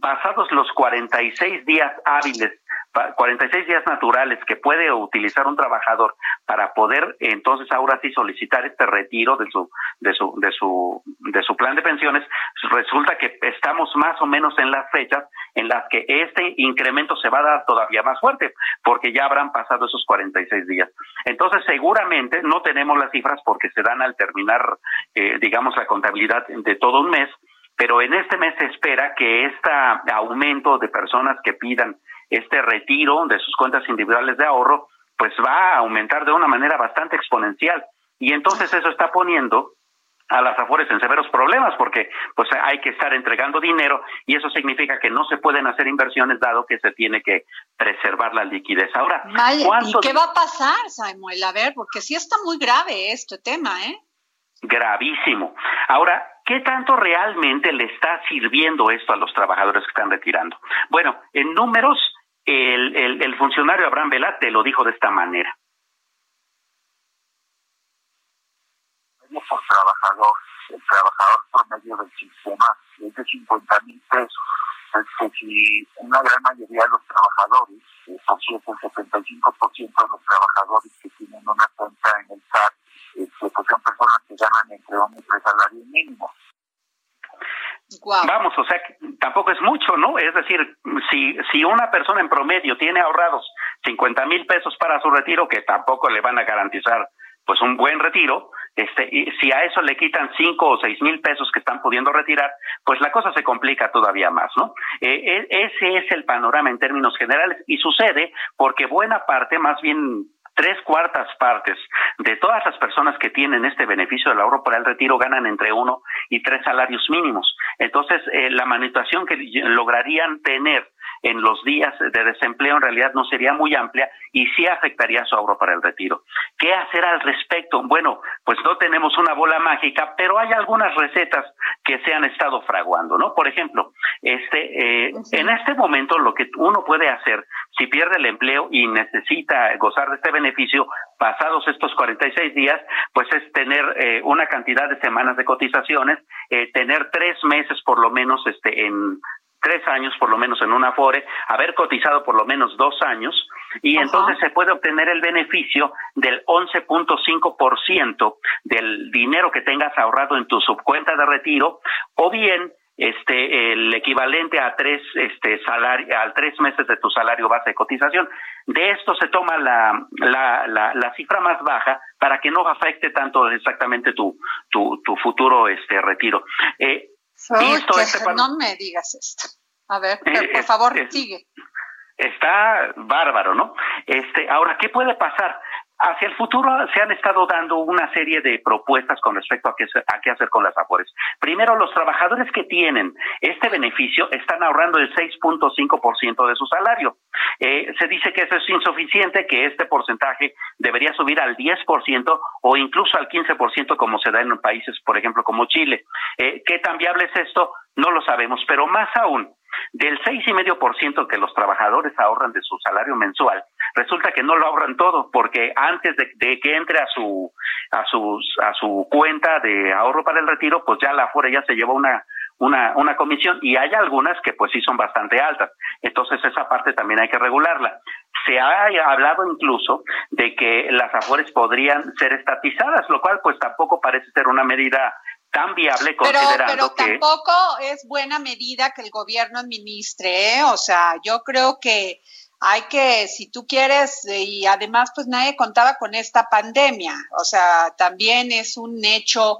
pasados los 46 días hábiles 46 días naturales que puede utilizar un trabajador para poder entonces ahora sí solicitar este retiro de su de su de su de su plan de pensiones resulta que estamos más o menos en las fechas en las que este incremento se va a dar todavía más fuerte porque ya habrán pasado esos 46 días. Entonces seguramente no tenemos las cifras porque se dan al terminar eh, digamos la contabilidad de todo un mes pero en este mes se espera que este aumento de personas que pidan este retiro de sus cuentas individuales de ahorro, pues va a aumentar de una manera bastante exponencial. Y entonces eso está poniendo a las Afores en severos problemas porque pues hay que estar entregando dinero y eso significa que no se pueden hacer inversiones dado que se tiene que preservar la liquidez. Ahora, ¿y qué va a pasar, Samuel? A ver, porque sí está muy grave este tema, ¿eh? Gravísimo. Ahora, ¿qué tanto realmente le está sirviendo esto a los trabajadores que están retirando? Bueno, en números, el, el, el funcionario Abraham Velate lo dijo de esta manera. por trabajador. El trabajador promedio del sistema es de 50 mil pesos. Entonces, si una gran mayoría de los trabajadores, eh, por cierto, el 75% de los trabajadores que tienen una cuenta en el SAT, este, pues son personas que ganan entre un y tres salarios mínimos. Vamos, o sea, tampoco es mucho, ¿no? Es decir, si, si una persona en promedio tiene ahorrados 50 mil pesos para su retiro, que tampoco le van a garantizar pues un buen retiro, este, y si a eso le quitan cinco o seis mil pesos que están pudiendo retirar, pues la cosa se complica todavía más, ¿no? Eh, e, ese es el panorama en términos generales y sucede porque buena parte, más bien tres cuartas partes de todas las personas que tienen este beneficio del ahorro para el retiro ganan entre uno y tres salarios mínimos. Entonces, eh, la manutención que lograrían tener en los días de desempleo en realidad no sería muy amplia y sí afectaría su ahorro para el retiro. ¿Qué hacer al respecto? Bueno, pues no tenemos una bola mágica, pero hay algunas recetas que se han estado fraguando, ¿no? Por ejemplo, este, eh, en este momento lo que uno puede hacer si pierde el empleo y necesita gozar de este beneficio pasados estos 46 días, pues es tener eh, una cantidad de semanas de cotizaciones, eh, tener tres meses por lo menos este en tres años por lo menos en una Afore, haber cotizado por lo menos dos años y entonces se puede obtener el beneficio del 11.5% del dinero que tengas ahorrado en tu subcuenta de retiro o bien este el equivalente a tres este salario al tres meses de tu salario base de cotización. De esto se toma la, la, la, cifra más baja para que no afecte tanto exactamente tu tu, tu futuro este retiro. Eh, este no me digas esto. A ver, eh, por favor, sigue. Está bárbaro, ¿no? Este, ahora, ¿qué puede pasar? Hacia el futuro se han estado dando una serie de propuestas con respecto a qué, a qué hacer con las afores. Primero, los trabajadores que tienen este beneficio están ahorrando el 6.5% de su salario. Eh, se dice que eso es insuficiente, que este porcentaje debería subir al 10% o incluso al 15% como se da en países, por ejemplo, como Chile. Eh, ¿Qué tan viable es esto? No lo sabemos, pero más aún, del seis y medio por ciento que los trabajadores ahorran de su salario mensual, resulta que no lo ahorran todo, porque antes de, que entre a su a sus a su cuenta de ahorro para el retiro, pues ya la afuera ya se llevó una una, una comisión y hay algunas que pues sí son bastante altas. Entonces esa parte también hay que regularla. Se ha hablado incluso de que las afores podrían ser estatizadas, lo cual pues tampoco parece ser una medida tan viable considerando pero, pero tampoco es buena medida que el gobierno administre, ¿eh? o sea, yo creo que hay que, si tú quieres, y además pues nadie contaba con esta pandemia, o sea, también es un hecho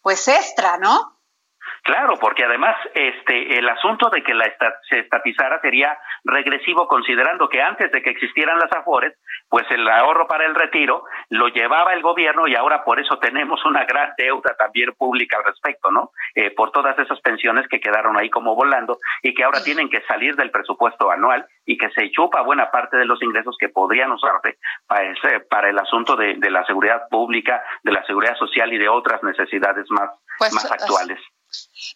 pues extra, ¿no? Claro, porque además este el asunto de que la se estatizara sería regresivo considerando que antes de que existieran las afores, pues el ahorro para el retiro lo llevaba el gobierno y ahora por eso tenemos una gran deuda también pública al respecto, ¿no? Eh, por todas esas pensiones que quedaron ahí como volando y que ahora tienen que salir del presupuesto anual y que se chupa buena parte de los ingresos que podrían usarse para, ese, para el asunto de, de la seguridad pública, de la seguridad social y de otras necesidades más, pues, más actuales.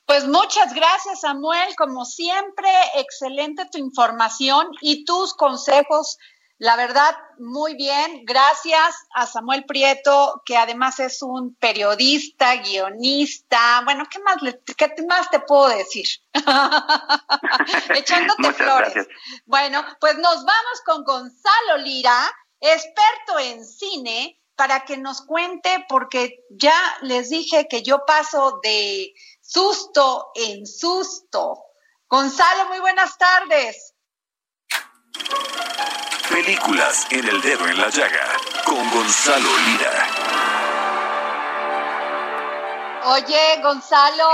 Pues muchas gracias, Samuel. Como siempre, excelente tu información y tus consejos. La verdad, muy bien. Gracias a Samuel Prieto, que además es un periodista, guionista. Bueno, ¿qué más, qué más te puedo decir? Echándote flores. Bueno, pues nos vamos con Gonzalo Lira, experto en cine, para que nos cuente, porque ya les dije que yo paso de susto en susto. Gonzalo, muy buenas tardes. Películas en el dedo en la llaga con Gonzalo Lira. Oye, Gonzalo,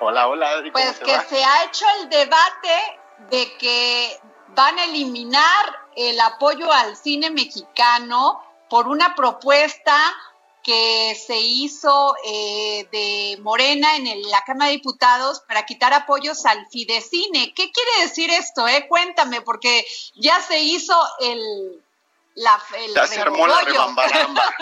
Hola, hola. pues que se ha hecho el debate de que van a eliminar el apoyo al cine mexicano por una propuesta que se hizo eh, de Morena en la Cámara de Diputados para quitar apoyos al Fidecine. ¿Qué quiere decir esto? Eh? Cuéntame, porque ya se hizo el... La, el ya se armó la rebambaramba.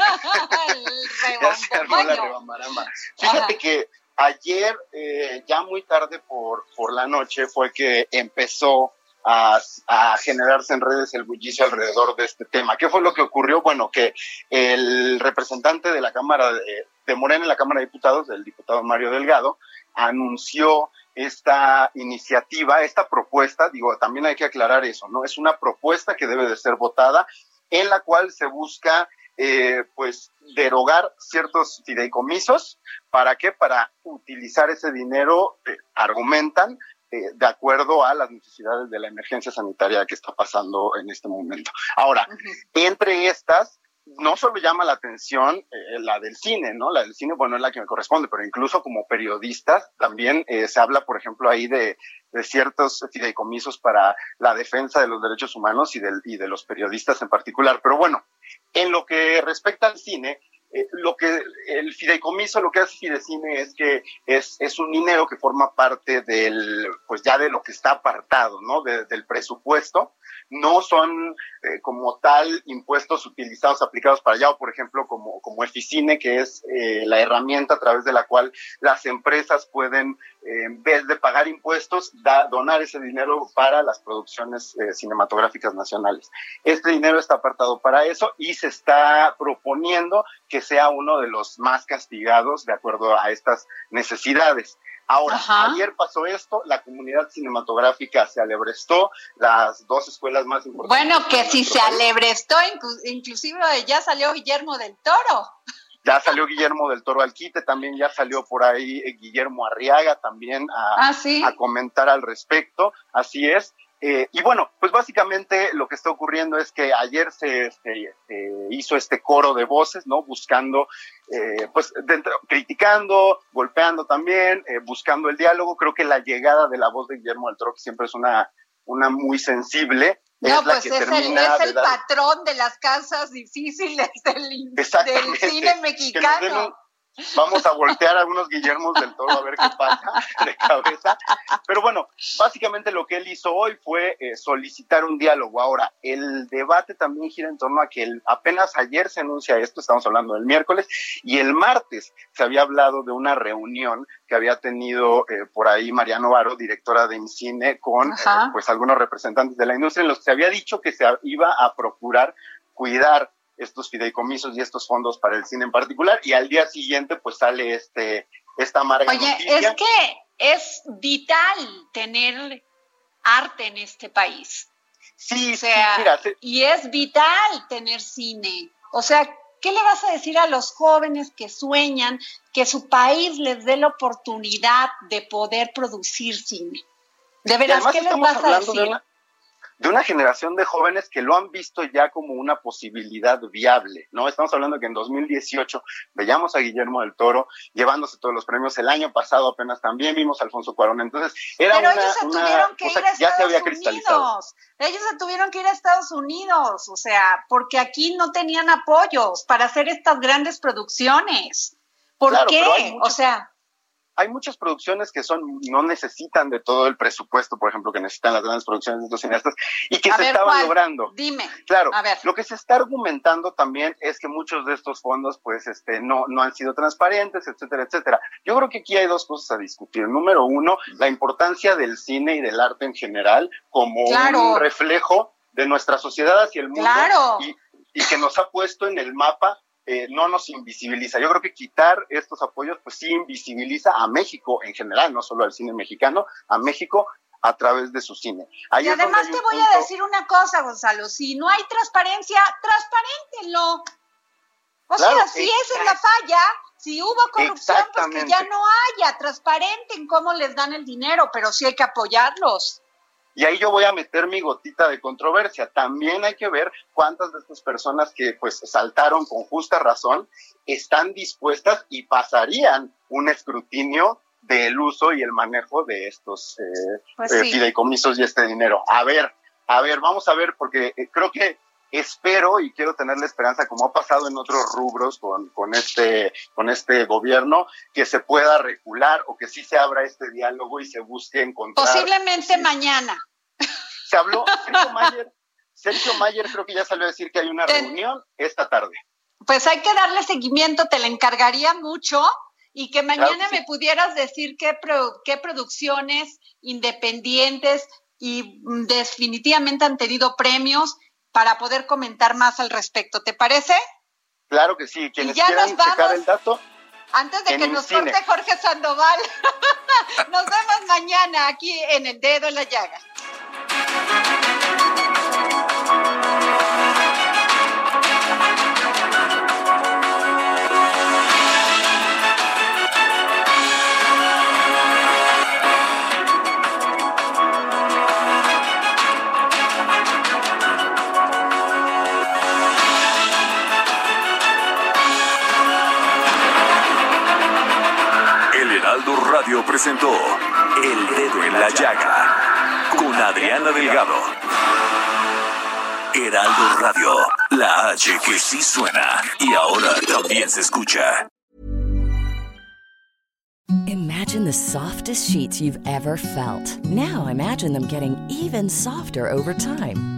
ya se armó la rebambaramba. Fíjate que ayer, eh, ya muy tarde por, por la noche, fue que empezó a, generarse en redes el bullicio alrededor de este tema. ¿Qué fue lo que ocurrió? Bueno, que el representante de la Cámara de, de Morena en la Cámara de Diputados, el diputado Mario Delgado, anunció esta iniciativa, esta propuesta, digo, también hay que aclarar eso, ¿no? Es una propuesta que debe de ser votada en la cual se busca, eh, pues, derogar ciertos fideicomisos. ¿Para qué? Para utilizar ese dinero, argumentan, eh, de acuerdo a las necesidades de la emergencia sanitaria que está pasando en este momento. Ahora, entre estas, no solo llama la atención eh, la del cine, ¿no? La del cine, bueno, es la que me corresponde, pero incluso como periodistas también eh, se habla, por ejemplo, ahí de, de, ciertos fideicomisos para la defensa de los derechos humanos y, del, y de los periodistas en particular. Pero bueno, en lo que respecta al cine, eh, lo que el fideicomiso lo que hace Fidecine es que es, es un dinero que forma parte del, pues ya de lo que está apartado, ¿no? del presupuesto. No son eh, como tal impuestos utilizados, aplicados para allá, o por ejemplo como, como Eficine, que es eh, la herramienta a través de la cual las empresas pueden, en vez de pagar impuestos, donar ese dinero para las producciones cinematográficas nacionales. Este dinero está apartado para eso y se está proponiendo que sea uno de los más castigados de acuerdo a estas necesidades. Ahora, ayer pasó esto, la comunidad cinematográfica se alebrestó, las dos escuelas más importantes. Bueno, que si se alebrestó, inclusive ya salió Guillermo del Toro. Ya salió Guillermo del Toro Alquite, también ya salió por ahí eh, Guillermo Arriaga también a, ah, a comentar al respecto. Así es. Eh, y bueno, pues básicamente lo que está ocurriendo es que ayer se, hizo este coro de voces, ¿no? Buscando, eh, pues, dentro, criticando, golpeando también, eh, buscando el diálogo. Creo que la llegada de la voz de Guillermo del Toro, que siempre es una, una muy sensible, no, pues es el, es el patrón de las casas difíciles del, del cine mexicano. Vamos a voltear a unos Guillermos del Toro a ver qué pasa de cabeza. Pero bueno, básicamente lo que él hizo hoy fue eh, solicitar un diálogo. Ahora, el debate también gira en torno a que apenas ayer se anuncia esto, estamos hablando del miércoles, y el martes se había hablado de una reunión que había tenido eh, por ahí Mariano Varo, directora de INCINE, con eh, pues algunos representantes de la industria, en los que se había dicho que se iba a procurar cuidar estos fideicomisos y estos fondos para el cine en particular, y al día siguiente pues sale este, esta amarga Oye, es que es vital tener arte en este país. Sí, o sea, y es vital tener cine. O sea, ¿qué le vas a decir a los jóvenes que sueñan que su país les dé la oportunidad de poder producir cine? De veras, ¿qué les vas a decir? de una generación de jóvenes que lo han visto ya como una posibilidad viable, ¿no? Estamos hablando que en 2018 veíamos a Guillermo del Toro llevándose todos los premios, el año pasado apenas también vimos a Alfonso Cuarón, entonces era Pero una, ellos se tuvieron que ir a Estados Unidos. Ellos se tuvieron que ir a Estados Unidos, o sea, porque aquí no tenían apoyos para hacer estas grandes producciones. ¿Por qué? O sea, hay muchas producciones que son no necesitan de todo el presupuesto, por ejemplo, que necesitan las grandes producciones de estos cineastas y que se estaban logrando. Dime. Claro. A ver. Lo que se está argumentando también es que muchos de estos fondos, pues, este, no, no han sido transparentes, etcétera, etcétera. Yo creo que aquí hay dos cosas a discutir. Número uno, la importancia del cine y del arte en general como un reflejo de nuestra sociedad hacia el mundo claro. y, y que nos ha puesto en el mapa eh, no nos invisibiliza. Yo creo que quitar estos apoyos, pues sí invisibiliza a México en general, no solo al cine mexicano, a México a través de su cine. y además te voy a decir una cosa, Gonzalo, si no hay transparencia, transparentenlo. O sea, si esa es la falla, si hubo corrupción, pues que ya no haya, transparenten cómo les dan el dinero, pero sí hay que apoyarlos. Y ahí yo voy a meter mi gotita de controversia. También hay que ver cuántas de estas personas que pues saltaron con justa razón están dispuestas y pasarían un escrutinio del uso y el manejo de estos eh, Pues eh, fideicomisos y este dinero. A ver, a ver, vamos a ver, porque eh, creo que espero y quiero tener la esperanza, como ha pasado en otros rubros con, con, este, con este gobierno, que se pueda regular o que sí se abra este diálogo y se busque encontrar. Posiblemente mañana. Se habló, Sergio Mayer, Sergio Mayer creo que ya salió a decir que hay una Ten- reunión esta tarde. Pues hay que darle seguimiento, te la encargaría mucho y que mañana Claro que sí. me pudieras decir qué, pro- qué producciones independientes y mm, definitivamente han tenido premios para poder comentar más al respecto. ¿Te parece? Claro que sí, quienes ya quieran checar el dato, Antes de En que nos corte Jorge Sandoval, nos vemos mañana aquí en El Dedo en la Llaga. Radio presentó El Dedo en la Llaga con Adriana Delgado. Heraldo Radio, la H que sí suena y ahora también se escucha. Imagine the softest sheets you've ever felt. Now imagine them getting even softer over time.